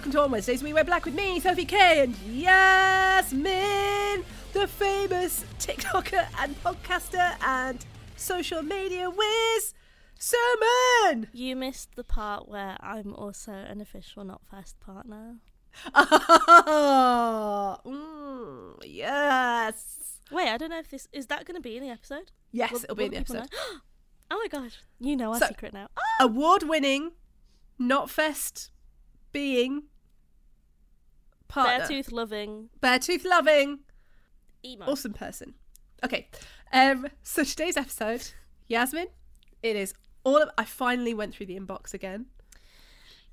welcome to On Wednesdays We Wear Black with me, Sophie K, and Yasmin, the famous TikToker and podcaster and social media whiz, Sermon! You missed the part where I'm also an official not fast partner. Oh, mm, yes. Wait, I don't know if this is that going to be in the episode. Yes, Will- it'll be in the episode. oh my gosh, you know our So- secret now. Award winning, Notfest being partner. Beartooth loving Beartooth loving. emo. awesome person. Okay, um, so today's episode, Yasmin, it is all. Of, I finally went through the inbox again.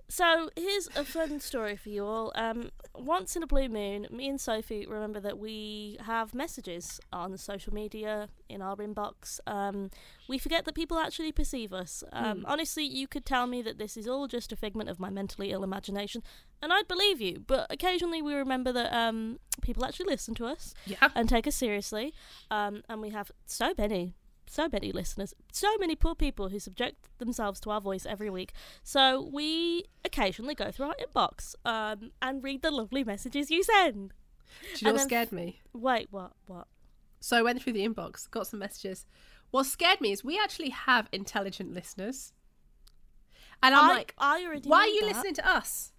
So here's a fun story for you all. Um, once in a blue moon, me and Sophie remember that we have messages on social media in our inbox. Um, we forget that people actually perceive us. Um, Hmm. Honestly, you could tell me that this is all just a figment of my mentally ill imagination, and I'd believe you. But occasionally, we remember that um, people actually listen to us Yeah, and take us seriously. Um, and we have so many, so many listeners, so many poor people who subject themselves to our voice every week. So we occasionally go through our inbox um, and read the lovely messages you send. do you know what scared me? Wait, what? What? So I went through the inbox, got some messages. What scared me is we actually have intelligent listeners, and I'm I, like, I already. why are you that. listening to us?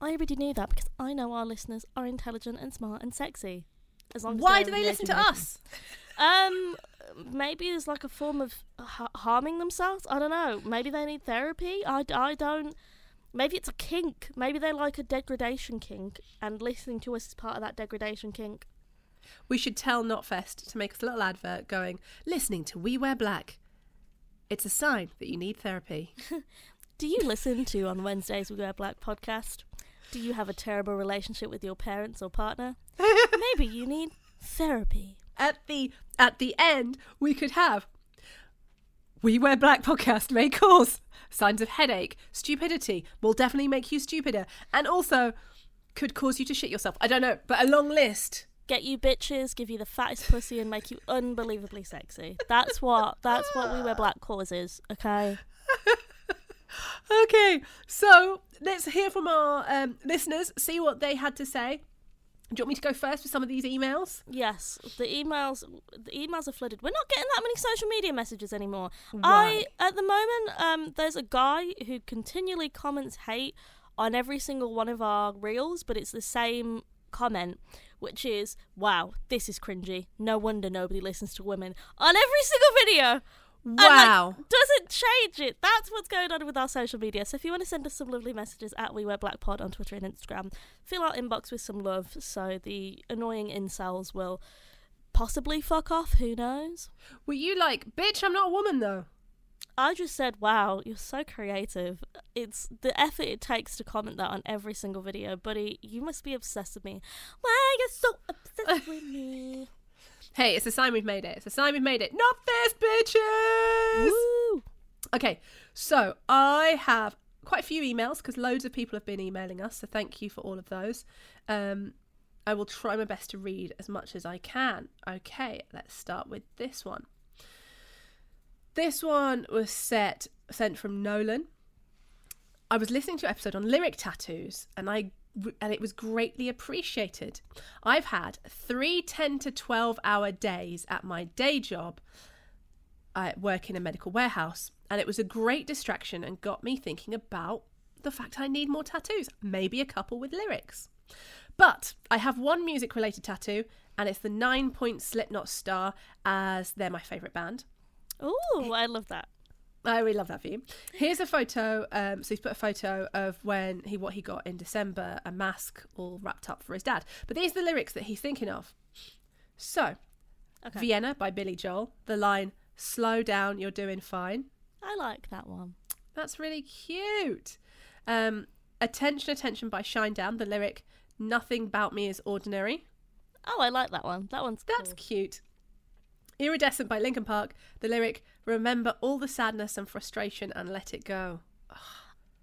I already knew that because I know our listeners are intelligent and smart and sexy. As long as Why do they listen to us? Um, maybe it's like a form of ha- harming themselves. I don't know. Maybe they need therapy. I, I don't. Maybe it's a kink. Maybe they like a degradation kink, and listening to us is part of that degradation kink. We should tell Notfest to make us a little advert going, listening to We Wear Black. It's a sign that you need therapy. Do you listen to on Wednesdays We Wear Black podcast? Do you have a terrible relationship with your parents or partner? Maybe you need therapy. at the at the end we could have we wear black podcast may cause signs of headache stupidity will definitely make you stupider and also could cause you to shit yourself i don't know but a long list Get you bitches, give you the fattest pussy, and make you unbelievably sexy. That's what. That's what We Wear Black causes. Okay. okay so let's hear from our um, listeners see what they had to say do you want me to go first with some of these emails Yes, the emails the emails are flooded. We're not getting that many social media messages anymore. Why? I at the moment um there's a guy who continually comments hate on every single one of our reels, but it's the same comment which is wow, this is cringy. No wonder nobody listens to women on every single video. And, like, wow doesn't change it. That's what's going on with our social media. So if you want to send us some lovely messages at We Wear Black Pod on Twitter and Instagram, fill our inbox with some love so the annoying incels will possibly fuck off. Who knows? were you like bitch i'm not a woman though I just said, wow, you're so creative. It's the effort it takes to comment that on every single video. Buddy, you must be obsessed with me. Why are you so obsessed with me? hey it's a sign we've made it it's a sign we've made it not this bitches Woo! Okay, so I have quite a few emails because loads of people have been emailing us. So thank you for all of those. Um, I will try my best to read as much as I can. Okay, let's start with this one. This one was set sent from Nolan. I was listening to an episode on lyric tattoos, and I and it was greatly appreciated. I've had three 10 to 12 hour days at my day job uh, I work in a medical warehouse, and it was a great distraction and got me thinking about the fact I need more tattoos, maybe a couple with lyrics. But I have one music related tattoo, and it's the nine point Slipknot star, as they're my favourite band. Oh, I love that. I really love that view. Here's a photo. Um, so he's put a photo of when he what he got in December, a mask all wrapped up for his dad. But these are the lyrics that he's thinking of. So, Okay. Vienna by Billy Joel. The line "Slow down, you're doing fine." I like that one. That's really cute. Um, attention, attention by Shinedown. The lyric "Nothing about me is ordinary." Oh, I like that one. That one's That's cool. cute. Iridescent by Linkin Park. The lyric "Remember all the sadness and frustration and let it go."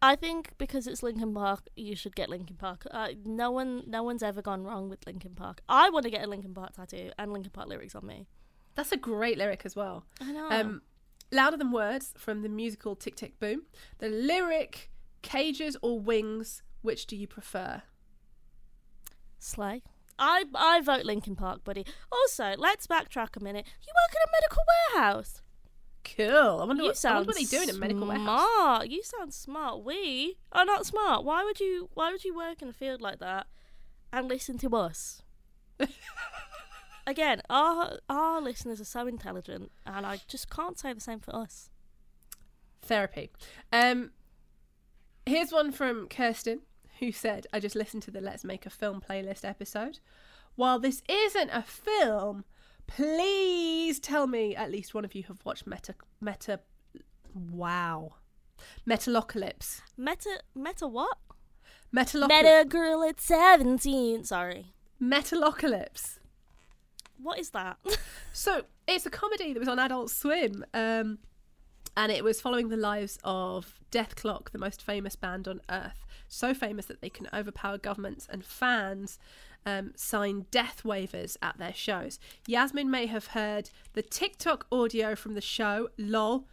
I think because it's Linkin Park, you should get Linkin Park. Uh, no one, no one's ever gone wrong with Linkin Park. I want to get a Linkin Park tattoo and Linkin Park lyrics on me. That's a great lyric as well. I know. Um, Louder Than Words from the musical Tick Tick Boom. The lyric, cages or wings, Which do you prefer? Slay. I I vote Linkin Park, buddy. Also, let's backtrack a minute. You work in a medical warehouse. Cool. I wonder, You what, I sound wonder what they do in a medical smart. warehouse. You sound smart. We are not smart. Why would you? Why would you work in a field like that and listen to us? Again, our our listeners are so intelligent, and I just can't say the same for us. Therapy. Um, here's one from Kirsten who said, I just listened to the Let's Make a Film playlist episode. While this isn't a film, please tell me at least one of you have watched Meta. Meta. Wow. Metalocalypse. Meta Meta what? Metalocalypse. Meta girl at seventeen. Sorry. Metalocalypse. What is that? So it's a comedy that was on Adult Swim, um, and it was following the lives of Dethklok, the most famous band on earth. So famous that they can overpower governments and fans. Um, sign death waivers at their shows. Yasmin may have heard the TikTok audio from the show. Lol,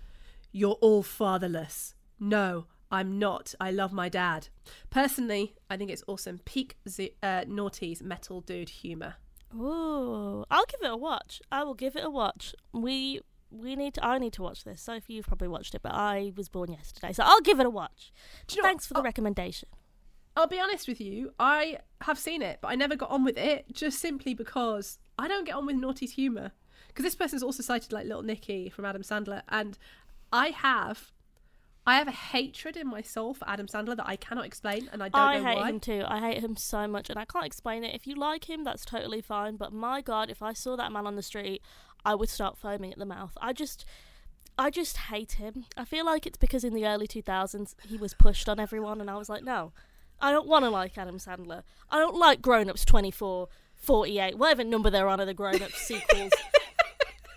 you're all fatherless. No, I'm not. I love my dad. Personally, I think it's awesome. Peak Z- uh, Noughties metal dude humour. Ooh, I'll give it a watch. I will give it a watch. We we need to. I need to watch this. Sophie, you've probably watched it, but I was born yesterday, so I'll give it a watch. You know what? Thanks for the I'll- recommendation. I'll be honest with you, I have seen it, but I never got on with it just simply because I don't get on with Noughties humour. Because this person's also cited like Little Nicky from Adam Sandler, and I have, I have a hatred in my soul for Adam Sandler that I cannot explain, and I don't I know why. I hate him too. I hate him so much, and I can't explain it. If you like him, that's totally fine. But my God, if I saw that man on the street, I would start foaming at the mouth. I just. I just hate him. I feel like it's because in the early 2000s he was pushed on everyone, and I was like, no, I don't want to like Adam Sandler. I don't like Grown Ups 24, 48, whatever number they're on of the Grown Ups sequels.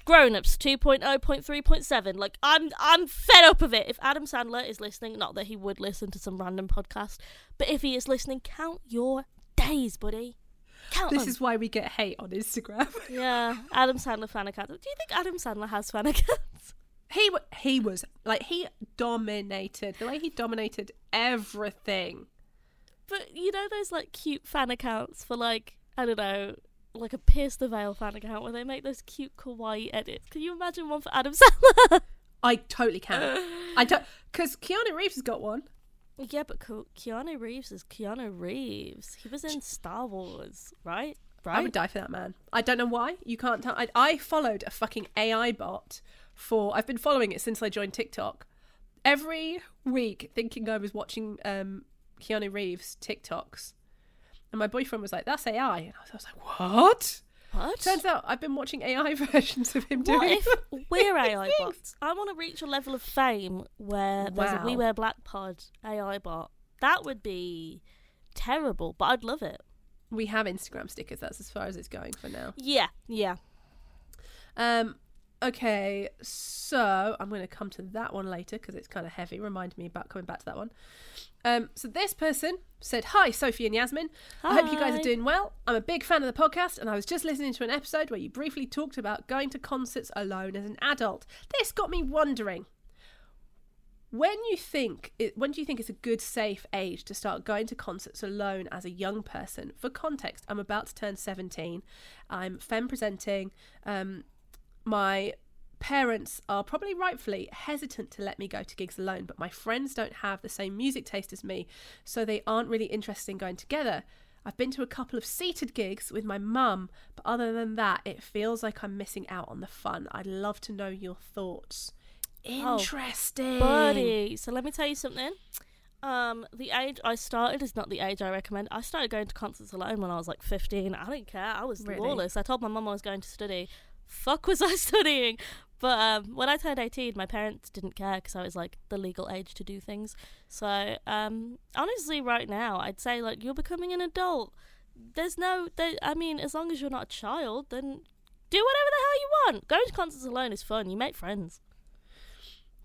Grown Ups 2.0.3.7. Like I'm I'm fed up of it. If Adam Sandler is listening, not that he would listen to some random podcast, but if he is listening, count your days, buddy. Count This them. is why we get hate on Instagram. Yeah, Adam Sandler fan account. Do you think Adam Sandler has fan accounts? he he was like he dominated the way he dominated everything. But you know those like cute fan accounts for like I don't know, like a Pierce the Veil fan account where they make those cute kawaii edits. Can you imagine one for Adam Sandler? I totally can. I don't because Keanu Reeves has got one. yeah, but Ke- Keanu Reeves is Keanu Reeves. He was in Star Wars, right? Right. I would die for that man. I don't know why. You can't tell. I, I followed a fucking AI bot for. I've been following it since I joined TikTok. Every week, thinking I was watching um, Keanu Reeves TikToks, and my boyfriend was like, "That's AI," and I was like, "What?" what? Turns out I've been watching AI versions of him what doing. if we're AI bots? I want to reach a level of fame where there's a We Wear Black Pod AI bot. That would be terrible, but I'd love it. We have Instagram stickers. That's as far as it's going for now. Yeah, yeah. Um, okay, so I'm going to come to that one later because it's kind of heavy. Remind me about coming back to that one. Um, so this person said, "Hi, Sophie and Yasmin. I hope you guys are doing well. I'm a big fan of the podcast, and I was just listening to an episode where you briefly talked about going to concerts alone as an adult. This got me wondering." When you think it, when do you think it's a good safe age to start going to concerts alone as a young person? For context, I'm about to turn 17. I'm femme presenting. Um, my parents are probably rightfully hesitant to let me go to gigs alone, but my friends don't have the same music taste as me, so they aren't really interested in going together. I've been to a couple of seated gigs with my mum, but other than that, it feels like I'm missing out on the fun. I'd love to know your thoughts. Oh, Interesting. Buddy, so let me tell you something. Um, the age I started is not the age I recommend. I started going to concerts alone when I was like 15. I didn't care. I was Really? lawless. I told my mum I was going to study. Fuck was I studying? But um, when I turned 18, my parents didn't care because I was like the legal age to do things. So um, honestly, right now, I'd say like you're becoming an adult. There's no, there, I mean, as long as you're not a child, then do whatever the hell you want. Going to concerts alone is fun. You make friends.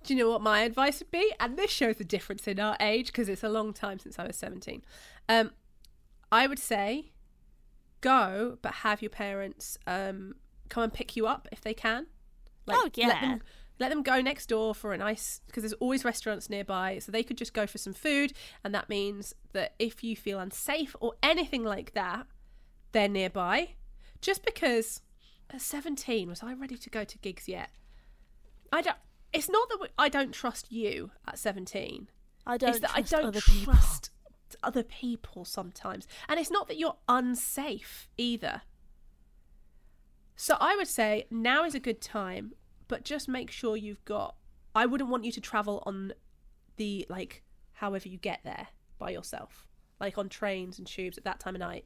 Do you know what my advice would be? And this shows the difference in our age because it's a long time since I was 17. Um, I would say go, but have your parents um, come and pick you up if they can. Oh, let yeah. them, let them go next door for a nice because there's always restaurants nearby so they could just go for some food and that means that if you feel unsafe or anything like that they're nearby just because at 17 was i ready to go to gigs yet i don't it's not that we, i don't trust you at 17 I don't it's that i don't other people. trust other people sometimes and it's not that you're unsafe either so i would say now is a good time but just make sure you've got i wouldn't want you to travel on the like however you get there by yourself like on trains and tubes at that time of night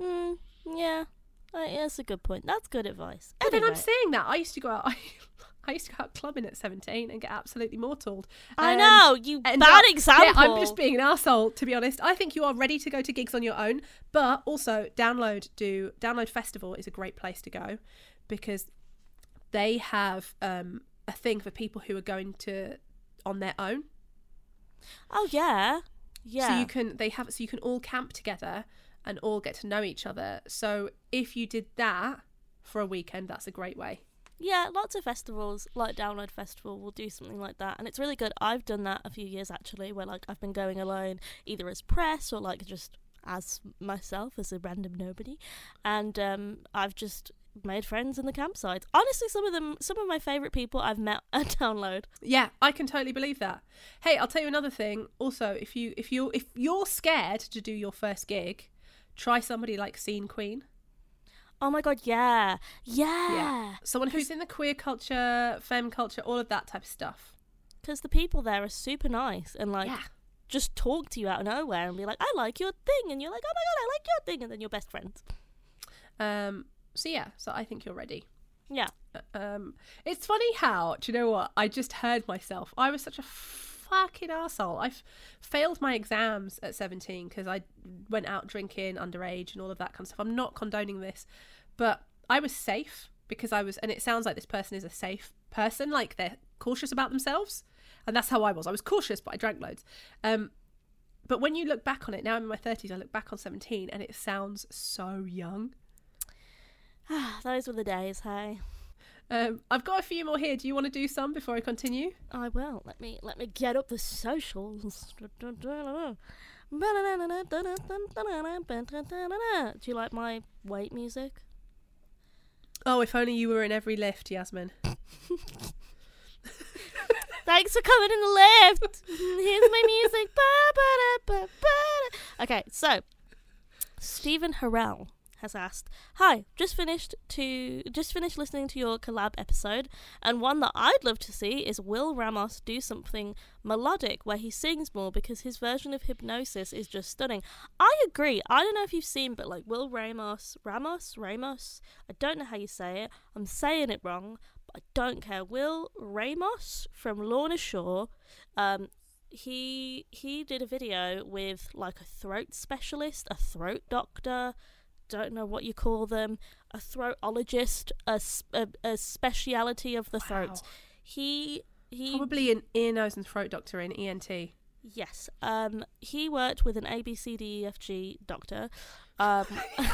Mm, yeah, that's a good point. That's good advice. but then i'm saying that i used to go out I, used to go out clubbing at 17 and get absolutely mortaled I Um, know you bad up- example. Yeah, I'm just being an asshole to be honest. I think you are ready to go to gigs on your own, but also download do download festival is a great place to go because they have um, a thing for people who are going to on their own. Oh yeah, yeah. So you can they have so you can all camp together and all get to know each other. So if you did that for a weekend, that's a great way. Yeah, lots of festivals like Download Festival will do something like that, and it's really good. I've done that a few years actually, where like I've been going alone, either as press or like just as myself as a random nobody, and um, I've just made friends in the campsites. Honestly, some of them, some of my favorite people I've met at Download. Yeah, I can totally believe that. Hey, I'll tell you another thing. Also, if you if you if you're scared to do your first gig, try somebody like Scene Queen. Oh my god, yeah, yeah, yeah. Someone who's in the queer culture, femme culture, all of that type of stuff. because the people there are super nice and like yeah. just talk to you out of nowhere and be like, I like your thing, and you're like, oh my god, I like your thing, and then you're best friends. Um so yeah, so I think you're ready. Yeah. Um it's funny how, do you know what? I just heard myself. I was such a fucking asshole. I f- failed my exams at 17 because I went out drinking underage and all of that kind of stuff. I'm not condoning this, but I was safe because I was, and it sounds like this person is a safe person, like they're cautious about themselves. And that's how I was. I was cautious, but I drank loads. Um, but when you look back on it, now I'm in my 30s, I look back on 17 and it sounds so young. Ah, those were the days, hey. Um, I've got a few more here. Do you want to do some before I continue? I will. Let me let me get up the socials. Do you like my wait music? Oh, if only you were in every lift, Yasmin. Thanks for coming in the lift. Here's my music. Okay, so Stephen Harrell has asked, "Hi, just finished to just finished listening to your collab episode, and one that I'd love to see is Will Ramos do something melodic where he sings more because his version of Hypnosis is just stunning." I agree. I don't know if you've seen, but like Will Ramos, Ramos, Ramos. I don't know how you say it. I'm saying it wrong, but I don't care. Will Ramos from Lorna Shore, um, he he did a video with like a throat specialist, a throat doctor, don't know what you call them, a throatologist, a a speciality of the throat. He he Probably an ear, nose, and throat doctor in ENT. yes, um, he worked with an A B C D E F G doctor, um.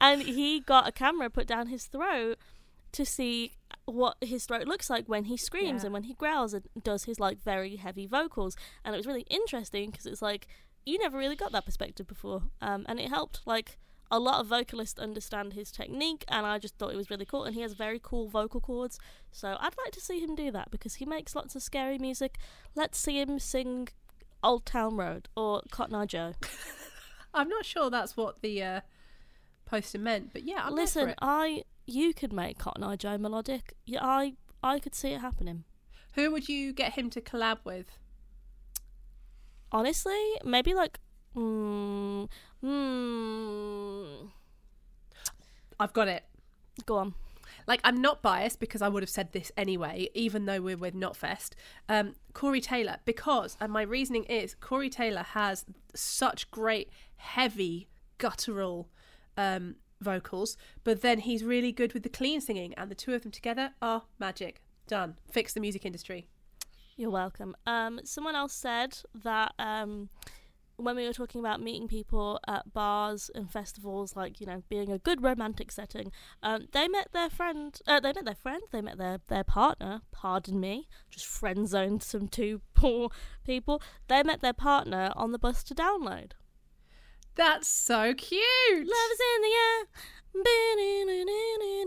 and he got a camera put down his throat to see what his throat looks like when he screams Yeah. and when he growls and does his like very heavy vocals and it was really interesting because it's like you never really got that perspective before um, and it helped. Like a lot of vocalists understand his technique and i just thought it was really cool and he has very cool vocal cords so i'd like to see him do that because he makes lots of scary music. Let's see him sing old town road or cotton eye joe. I'm not sure that's what the uh, poster meant, but yeah, I'm listen i you could make cotton eye joe melodic. Yeah i i could see it happening. Who would you get him to collab with? Honestly maybe like mm, mm, I've got it. go on Like, I'm not biased because I would have said this anyway, even though we're with Notfest. Um, Corey Taylor, because, and my reasoning is, Corey Taylor has such great, heavy, guttural um, vocals, but then he's really good with the clean singing, and the two of them together are magic. Done. Fix the music industry. You're welcome. Um, someone else said that um, when we were talking about meeting people at bars and festivals, like you know, being a good romantic setting, um, they met their friend. Uh, they met their friend. They met their their partner. Pardon me, just friend zoned some two poor people. They met their partner on the bus to download. That's so cute. Love is in the air.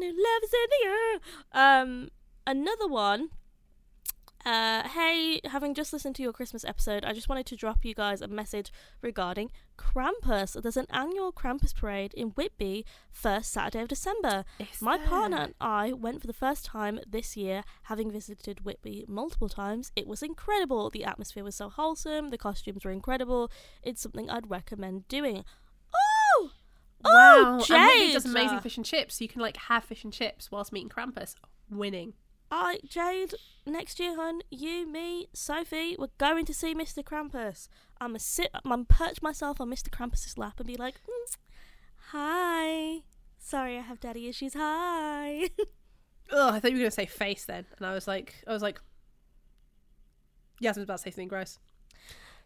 Love is in the air. Um, another one. Uh, hey, having just listened to your Christmas episode, I just wanted to drop you guys a message regarding Krampus. There's an annual Krampus parade in Whitby, first Saturday of December. Is My there? partner and I went for the first time this year, having visited Whitby multiple times. It was incredible. The atmosphere was so wholesome, the costumes were incredible. It's something I'd recommend doing. Oh! Wow. Oh, and Whitney does amazing fish and chips. So you can like have fish and chips whilst meeting Krampus. Winning. I, Jade, next year, hun, you, me, Sophie, we're going to see Mr. Krampus. I'm gonna sit, I'm perch myself on Mr. Krampus's lap and be like, "Mm, hi. Sorry, I have daddy issues. Hi. Oh, I thought you were gonna say face then, and I was like, I was like, Yasmin's about to say something gross.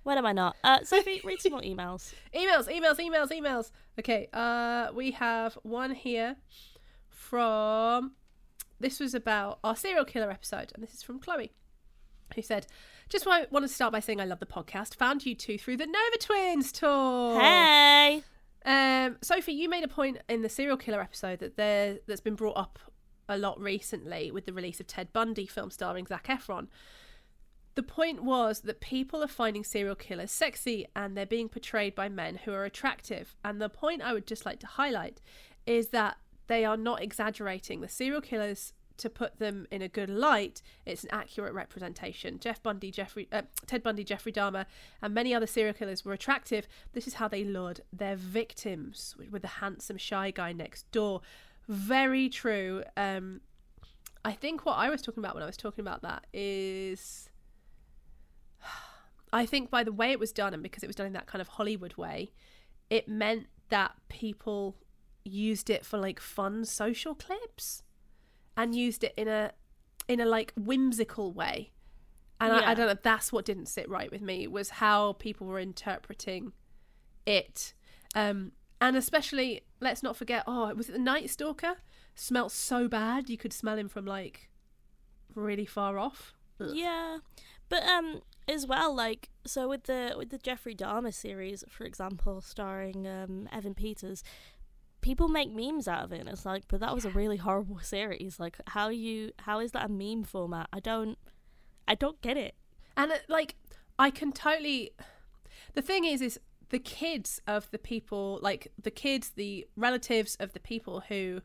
when am I not? Uh, Sophie, read some more emails. Emails, emails, emails, emails. Okay, uh, we have one here from. This was about our serial killer episode, and this is from Chloe, who said, "Just want to start by saying I love the podcast. Found you two through the Nova Twins tour. Hey. Um, Sophie, you made a point in the serial killer episode that there that's been brought up a lot recently with the release of Ted Bundy film starring Zac Efron. The point was that people are finding serial killers sexy and they're being portrayed by men who are attractive. And the point I would just like to highlight is that they are not exaggerating. The serial killers, to put them in a good light, it's an accurate representation. Jeff Bundy, Jeffrey, uh, Ted Bundy, Jeffrey Dahmer, and many other serial killers were attractive. This is how they lured their victims with the handsome shy guy next door. Very true. Um, I think what I was talking about when I was talking about that is I think by the way it was done and because it was done in that kind of Hollywood way, it meant that people used it for like fun social clips and used it in a in a like whimsical way. And I, I don't know, that's what didn't sit right with me was how people were interpreting it. Um and especially let's not forget, oh, was it the Night Stalker? Smelt so bad you could smell him from like really far off. Ugh. Yeah, but um, as well, like so with the with the Jeffrey Dahmer series, for example, starring um Evan Peters, people make memes out of it. And it's like, but that was a really horrible series. Like, how you how is that a meme format? I don't, I don't get it. And uh, like, I can totally. The thing is, is the kids of the people, like the kids, the relatives of the people who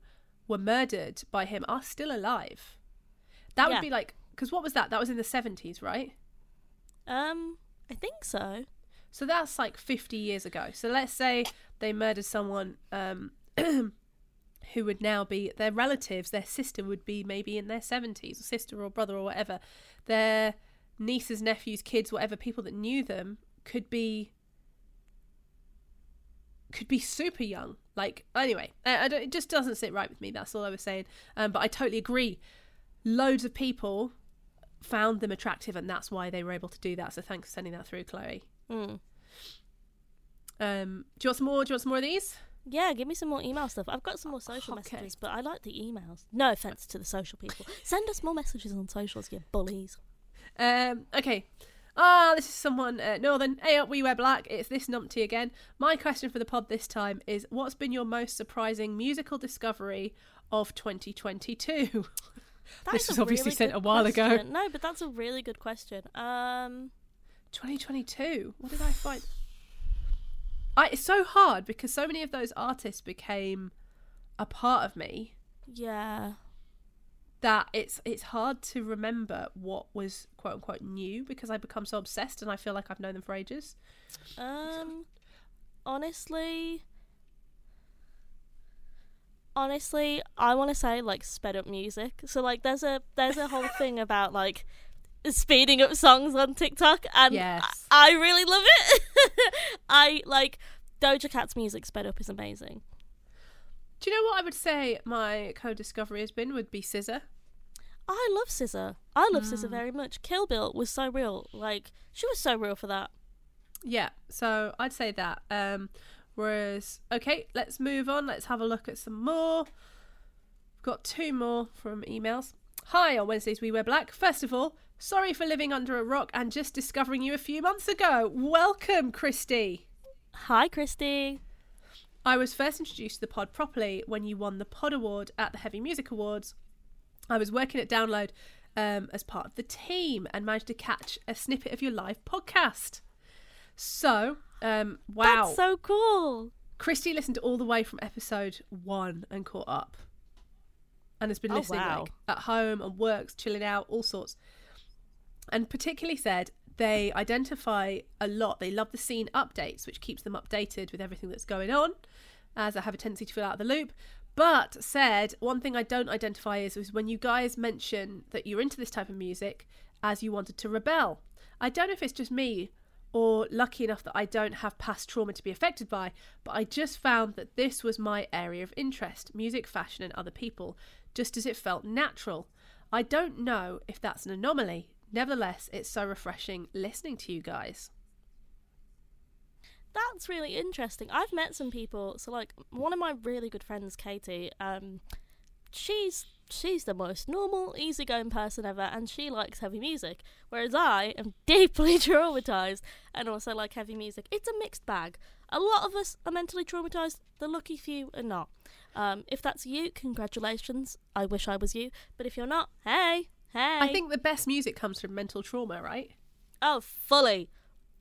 were murdered by him, are still alive. That would Yeah. be like, because what was that? That was in the seventies, right? Um, I think so. So that's like fifty years ago. So let's say they murdered someone. Um, who would now be their relatives, their sister would be maybe in their 70s, or sister or brother or whatever. Their nieces, nephews, kids, whatever, people that knew them could be could be super young. Like anyway, I, I don't, it just doesn't sit right with me. That's all I was saying. Um, but I totally agree. Loads of people found them attractive, and that's why they were able to do that. So thanks for sending that through, Chloe. Mm. Um, do you want some more? Do you want some more of these? Yeah, give me some more email stuff. I've got some more social Okay. messages, but I like the emails. No offense to the social people. Send us more messages on socials, you bullies. Um, okay. Ah, this is someone uh, Northern. Hey up, we wear black. It's this numpty again. My question for the pod this time is: What's been your most surprising musical discovery of 2022? That This was obviously really sent a while ago. No, but that's a really good question. Um, 2022. What did I find? I, it's so hard because so many of those artists became a part of me yeah. that it's it's hard to remember what was quote unquote new because I become so obsessed and I feel like I've known them for ages. Um, honestly, honestly, I want to say like sped up music. So like, there's a there's a whole thing about like speeding up songs on TikTok, and Yes. I, I really love it. I like Doja Cat's music sped up is amazing. Do you know what I would say my co-discovery has been? Would be SZA. I love SZA. I love Mm. SZA very much. Kill Bill was so real. Like she was so real for that. Yeah, so I'd say that. Um, whereas, okay, let's move on. Let's have a look at some more. Got two more from emails. Hi, on Wednesdays we wear black. First of all, sorry for living under a rock and just discovering you a few months ago. Welcome, Christy. Hi, Christy. I was first introduced to the pod properly when you won the Pod Award at the Heavy Music Awards. I was working at Download um, as part of the team and managed to catch a snippet of your live podcast. So, um, wow. That's so cool. Christy listened all the way from episode one and caught up. And has been Oh, listening wow. like at home and works, chilling out, all sorts. And particularly said they identify a lot. They love the scene updates, which keeps them updated with everything that's going on, as I have a tendency to feel out of the loop. But said one thing I don't identify is, is when you guys mention that you're into this type of music as you wanted to rebel. I don't know if it's just me or lucky enough that I don't have past trauma to be affected by, but I just found that this was my area of interest music, fashion, and other people, just as it felt natural. I don't know if that's an anomaly. Nevertheless, it's so refreshing listening to you guys. That's really interesting. I've met some people. So, like, one of my really good friends, Katie, um, she's she's the most normal, easygoing person ever, and she likes heavy music. Whereas I am deeply traumatized and also like heavy music. It's a mixed bag. A lot of us are mentally traumatized. The lucky few are not. Um, if that's you, congratulations. I wish I was you. But if you're not, hey, hey. I think the best music comes from mental trauma, right? oh, fully,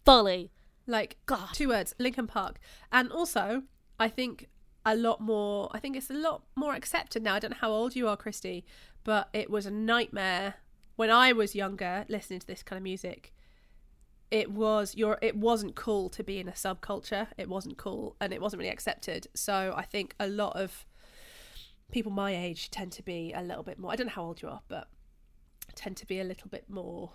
fully. Like God. two words, Linkin Park. And also, I think a lot more I think it's a lot more accepted now. I don't know how old you are, Christy, but it was a nightmare when I was younger listening to this kind of music. It was your it wasn't cool to be in a subculture. It wasn't cool and it wasn't really accepted. So I think a lot of people my age tend to be a little bit more I don't know how old you are, but tend to be a little bit more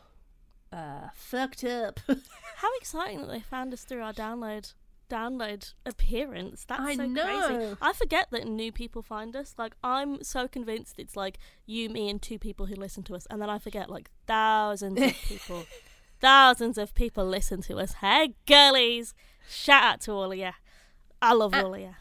uh fucked up. How exciting that they found us through our download download appearance. That's I so know. crazy. I forget that new people find us. Like I'm so convinced it's like you, me, and two people who listen to us, and then I forget like thousands of people, thousands of people listen to us. Hey, girlies! Shout out to all of you. I love Uh, all of you.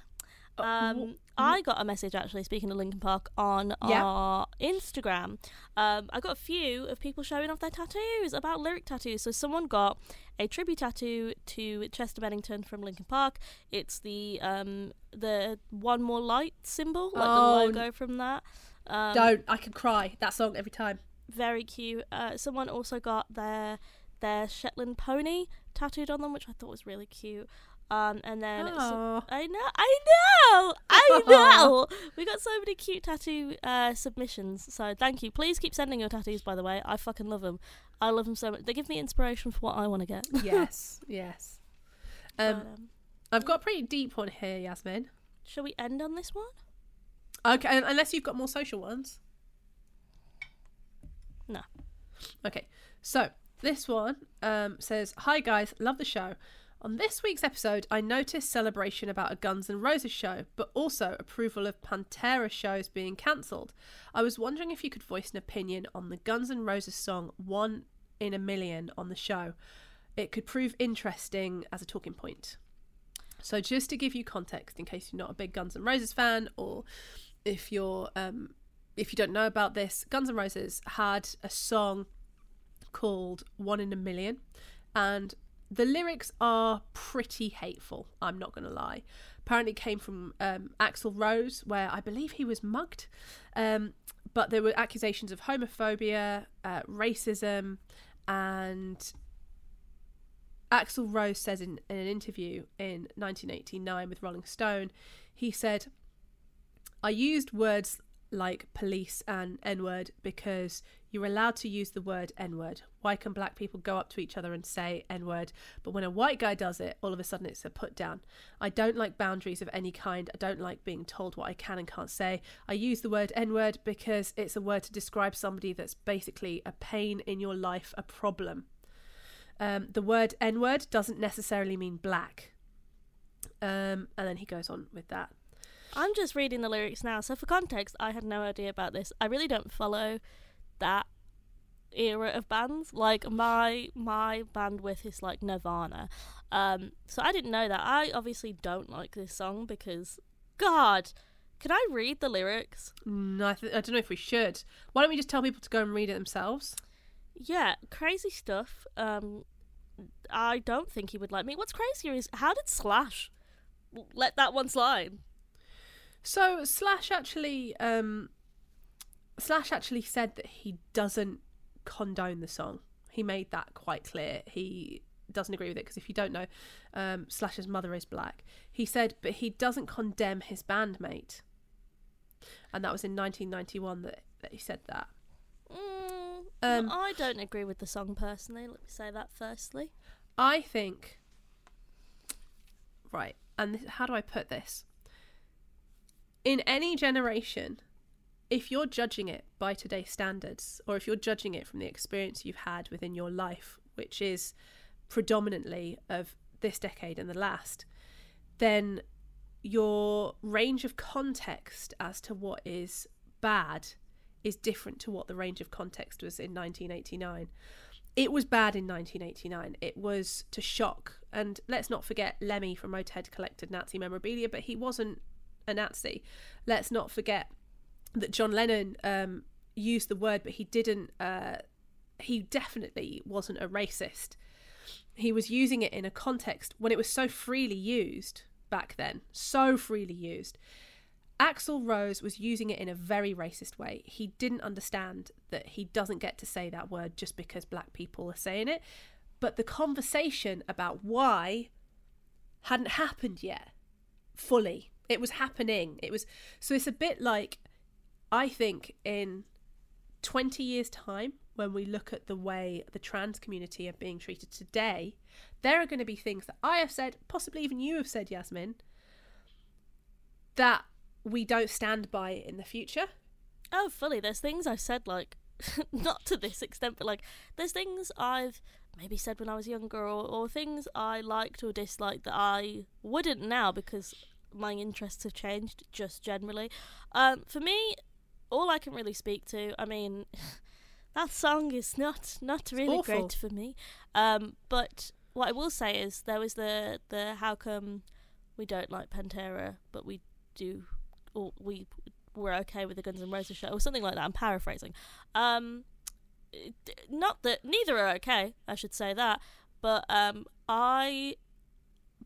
uh, Um, I got a message actually. Speaking of Linkin Park on Yeah. our Instagram, um, I got a few of people showing off their tattoos about lyric tattoos. So someone got a tribute tattoo to Chester Bennington from Linkin Park. It's the um, the one more light symbol, like Oh, the logo from that. Um, Don't I can cry that song every time. very cute. Uh, someone also got their their Shetland pony tattooed on them, which I thought was really cute. Um, and then Aw. I know, I know, I know. we got so many cute tattoo uh, submissions. So thank you. Please keep sending your tattoos. By the way, I fucking love them. I love them so much. They give me inspiration for what I want to get. yes, yes. Um, um, I've got a pretty deep one here, Yasmin. shall we end on this one? Okay, unless you've got more social ones. No. Okay, so this one um, says, "Hi guys, love the show. On this week's episode, I noticed celebration about a Guns N' Roses show, but also approval of Pantera shows being cancelled. I was wondering if you could voice an opinion on the Guns N' Roses song "One in a Million on the show. It could prove interesting as a talking point." So, just to give you context, in case you're not a big Guns N' Roses fan, or if you're um, if you don't know about this, Guns N' Roses had a song called One in a Million, and the lyrics are pretty hateful. I'm not going to lie. Apparently, came from um, Axl Rose, where I believe he was mugged, um, but there were accusations of homophobia, uh, racism, and Axl Rose says in, in an interview in 1989 with Rolling Stone, he said, I used words like police and N word because you're allowed to use the word N word. Why can black people go up to each other and say N word? But when a white guy does it, all of a sudden it's a put down. I don't like boundaries of any kind. I don't like being told what I can and can't say. I use the word N word because it's a word to describe somebody that's basically a pain in your life, a problem. Um, the word N word doesn't necessarily mean black. Um, and then he goes on with that. I'm just reading the lyrics now. So for context, I had no idea about this. I really don't follow that era of bands. Like my my bandwidth is like Nirvana. Um, so I didn't know that. I obviously don't like this song because, God, can I read the lyrics? No, I, th- I don't know if we should. Why don't we just tell people to go and read it themselves? Yeah, crazy stuff. Um, I don't think he would like me. What's crazier is how did Slash let that one slide? So Slash actually, um, Slash actually said that he doesn't condone the song. He made that quite clear. He doesn't agree with it because if you don't know, um, Slash's mother is black. He said, but he doesn't condemn his bandmate, and that was in 1991 that, that he said that. Mm, Um, I don't agree with the song personally. Let me say that firstly. I think, right, and this, how do I put this? In any generation, if you're judging it by today's standards, or if you're judging it from the experience you've had within your life, which is predominantly of this decade and the last, then your range of context as to what is bad is different to what the range of context was in 1989 it was bad in 1989. It was to shock. And let's not forget Lemmy from Motorhead collected Nazi memorabilia, but he wasn't a Nazi. Let's not forget that John Lennon um, used the word, but he didn't. Uh, he definitely wasn't a racist. He was using it in a context when it was so freely used back then, so freely used. Axl Rose was using it in a very racist way. He didn't understand that he doesn't get to say that word just because black people are saying it. But the conversation about why hadn't happened yet fully. It was happening. It was so it's a bit like I think in 20 years time when we look at the way the trans community are being treated today, there are going to be things that I have said, possibly even you have said, Yasmin, that we don't stand by in the future. Oh, fully. There's things I've said like not to this extent, but like there's things I've maybe said when I was younger, or, or things I liked or disliked that I wouldn't now because my interests have changed. Just generally, um, for me, all I can really speak to. I mean, that song is not not really great for me. Um, but what I will say is there was the the how come we don't like Pantera, but we do, or we were okay with the Guns N' Roses show, or something like that. I'm paraphrasing. Um, not that neither are okay. I should say that, but um, I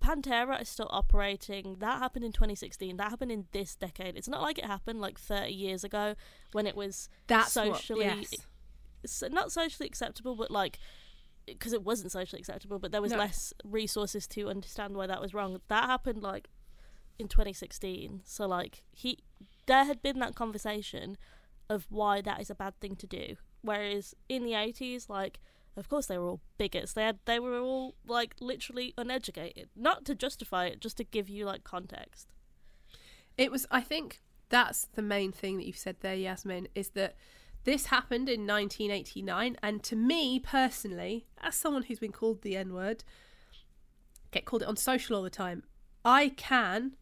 Pantera is still operating. That happened in 2016. That happened in this decade. It's not like it happened like 30 years ago when it was That's Socially- what, yes. not socially acceptable, but like because it wasn't socially acceptable, but there was No. less resources to understand why that was wrong. That happened like in 2016. So like he, there had been that conversation of why that is a bad thing to do. Whereas in the 80s, like of course they were all bigots. They had they were all like literally uneducated. Not to justify it, just to give you like context. It was, I think that's the main thing that you've said there, Yasmin, is that this happened in 1989. And to me personally, as someone who's been called the N word, get called it on social all the time, I can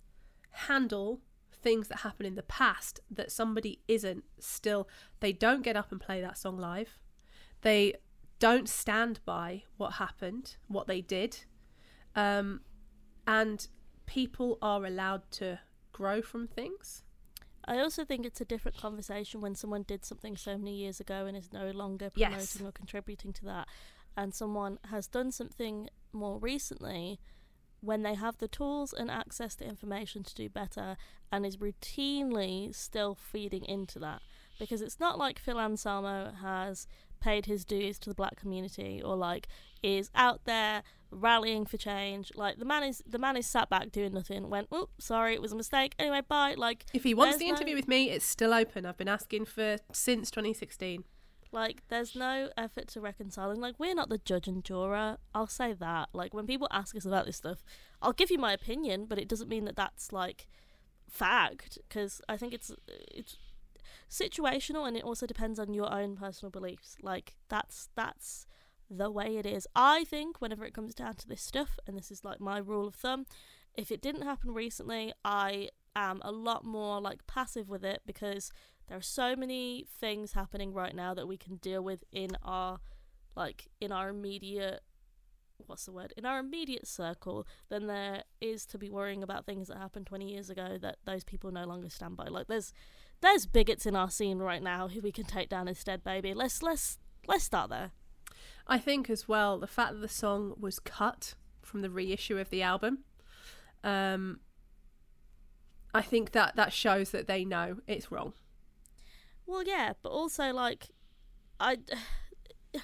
handle things that happen in the past that somebody isn't still. They don't get up and play that song live. They don't stand by what happened, what they did. Um, and people are allowed to grow from things. I also think it's a different conversation when someone did something so many years ago and is no longer Yes. promoting or contributing to that, and someone has done something more recently when they have the tools and access to information to do better and is routinely still feeding into that. Because it's not like Phil Anselmo has paid his dues to the black community or like is out there rallying for change. Like the man is the man is sat back doing nothing, went, Oh, sorry, it was a mistake. Anyway, bye. Like If he wants the no- interview with me, it's still open. I've been asking for since 2016. Like, there's no effort to reconcile. And, like, we're not the judge and juror. I'll say that. Like, when people ask us about this stuff, I'll give you my opinion, but it doesn't mean that that's, like, fact. Because I think it's it's situational and it also depends on your own personal beliefs. Like, that's that's the way it is. I think whenever it comes down to this stuff, and this is, like, my rule of thumb, if it didn't happen recently, I am a lot more, like, passive with it because There are so many things happening right now that we can deal with in our like in our immediate what's the word in our immediate circle than there is to be worrying about things that happened 20 years ago that those people no longer stand by like there's there's bigots in our scene right now who we can take down instead baby. Let's let's let's start there. I think as well the fact that the song was cut from the reissue of the album, um, I think that that shows that they know it's wrong. well yeah but also like i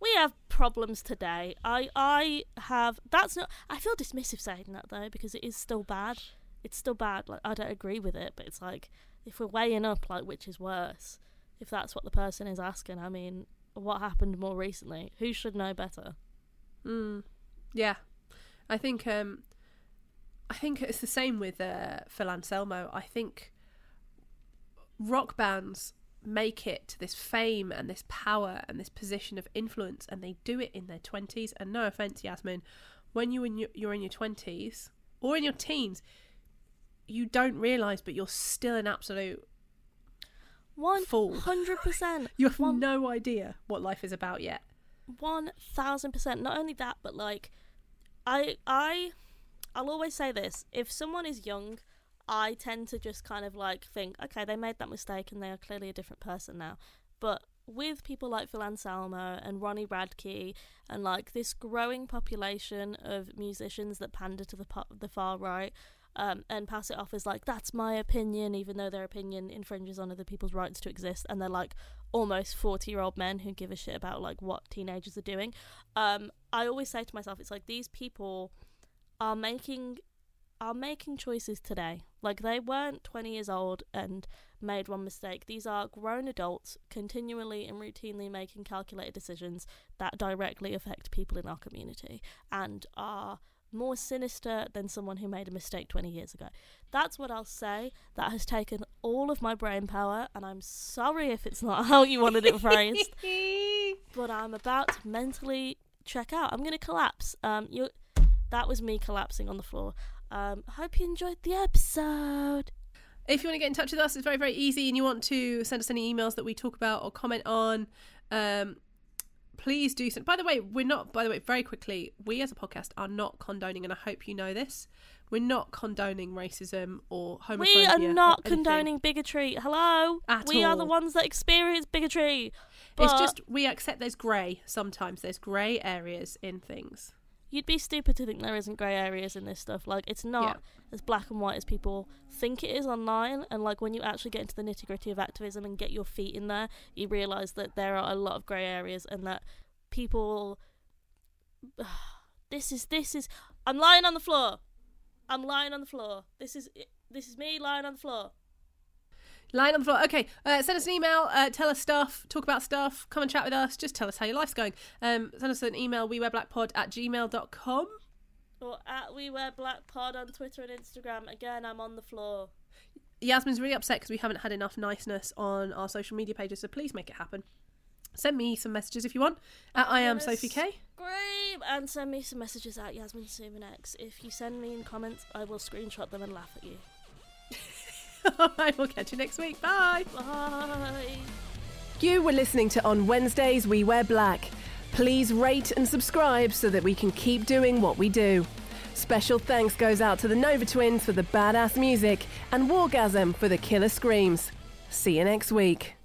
we have problems today. I i have that's not i feel dismissive saying that though because it is still bad. It's still bad like i don't agree with it but it's like if we're weighing up like which is worse if that's what the person is asking i mean what happened more recently who should know better Mm. Yeah, I think um, I think it's the same with uh, Phil Anselmo. I think rock bands make it to this fame and this power and this position of influence, and they do it in their twenties. And no offense, Yasmin, when you in your, you're in your twenties or in your teens, you don't realize, but you're still an absolute fool. 100% You have One- no idea what life is about yet. one thousand percent. Not only that, but like, I I I'll always say this: if someone is young, I tend to just kind of like think, okay, they made that mistake and they are clearly a different person now. But with people like Phil Anselmo and Ronnie Radke and like this growing population of musicians that pander to the po- the far right. Um, and pass it off as like that's my opinion, even though their opinion infringes on other people's rights to exist, and they're like almost 40 year old men who give a shit about like what teenagers are doing. Um i always say to myself it's like these people are making are making choices today. Like they weren't 20 years old and made one mistake. These are grown adults continually and routinely making calculated decisions that directly affect people in our community and are more sinister than someone who made a mistake 20 years ago that's what i'll say that has taken all of my brain power and i'm sorry if it's not how you wanted it phrased but I'm about to mentally check out. I'm gonna collapse. Um, you, that was me collapsing on the floor. Um, I hope you enjoyed the episode. If you want to get in touch with us, it's very, very easy. And you want to send us any emails that we talk about or comment on, um, please do so. By the way, we're not, by the way, very quickly, we as a podcast are not condoning, and I hope you know this, we're not condoning racism or homophobia. We are not condoning bigotry. Hello, At we are the ones that experience bigotry. It's just, we accept there's grey sometimes. There's grey areas in things. You'd be stupid to think there isn't grey areas in this stuff. Like it's not as black and white as people think it is online. And like when you actually get into the nitty gritty of activism and get your feet in there, you realise that there are a lot of grey areas and that people. This is this is. I'm lying on the floor. I'm lying on the floor. This is this is me lying on the floor. Lying on the floor. Okay, uh, send us an email. Uh, tell us stuff. Talk about stuff. Come and chat with us. Just tell us how your life's going. Um, send us an email. We wear blackpod at gmail.com. Or at We Wear Black Pod on Twitter and Instagram. Again, I'm on the floor. Yasmin's really upset because we haven't had enough niceness on our social media pages, so please make it happen. Send me some messages if you want. At I am Sophie K. Scream and send me some messages at Yasmin Sumanex. If you send me in comments, I will screenshot them and laugh at you. I will catch you next week. Bye. Bye. You were listening to On Wednesdays We Wear Black. Please rate and subscribe so that we can keep doing what we do. Special thanks goes out to the Nova Twins for the badass music and Wargasm for the killer screams. See you next week.